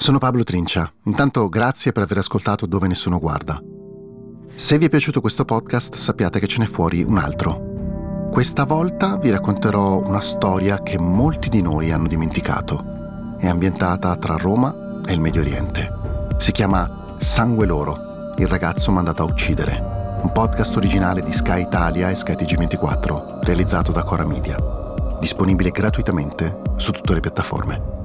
Sono Pablo Trincia. Intanto grazie per aver ascoltato Dove Nessuno Guarda. Se vi è piaciuto questo podcast sappiate che ce n'è fuori un altro. Questa volta vi racconterò una storia che molti di noi hanno dimenticato. È ambientata tra Roma e il Medio Oriente. Si chiama Sangue Loro, il ragazzo mandato a uccidere. Un podcast originale di Sky Italia e Sky TG24, realizzato da Cora Media. Disponibile gratuitamente su tutte le piattaforme.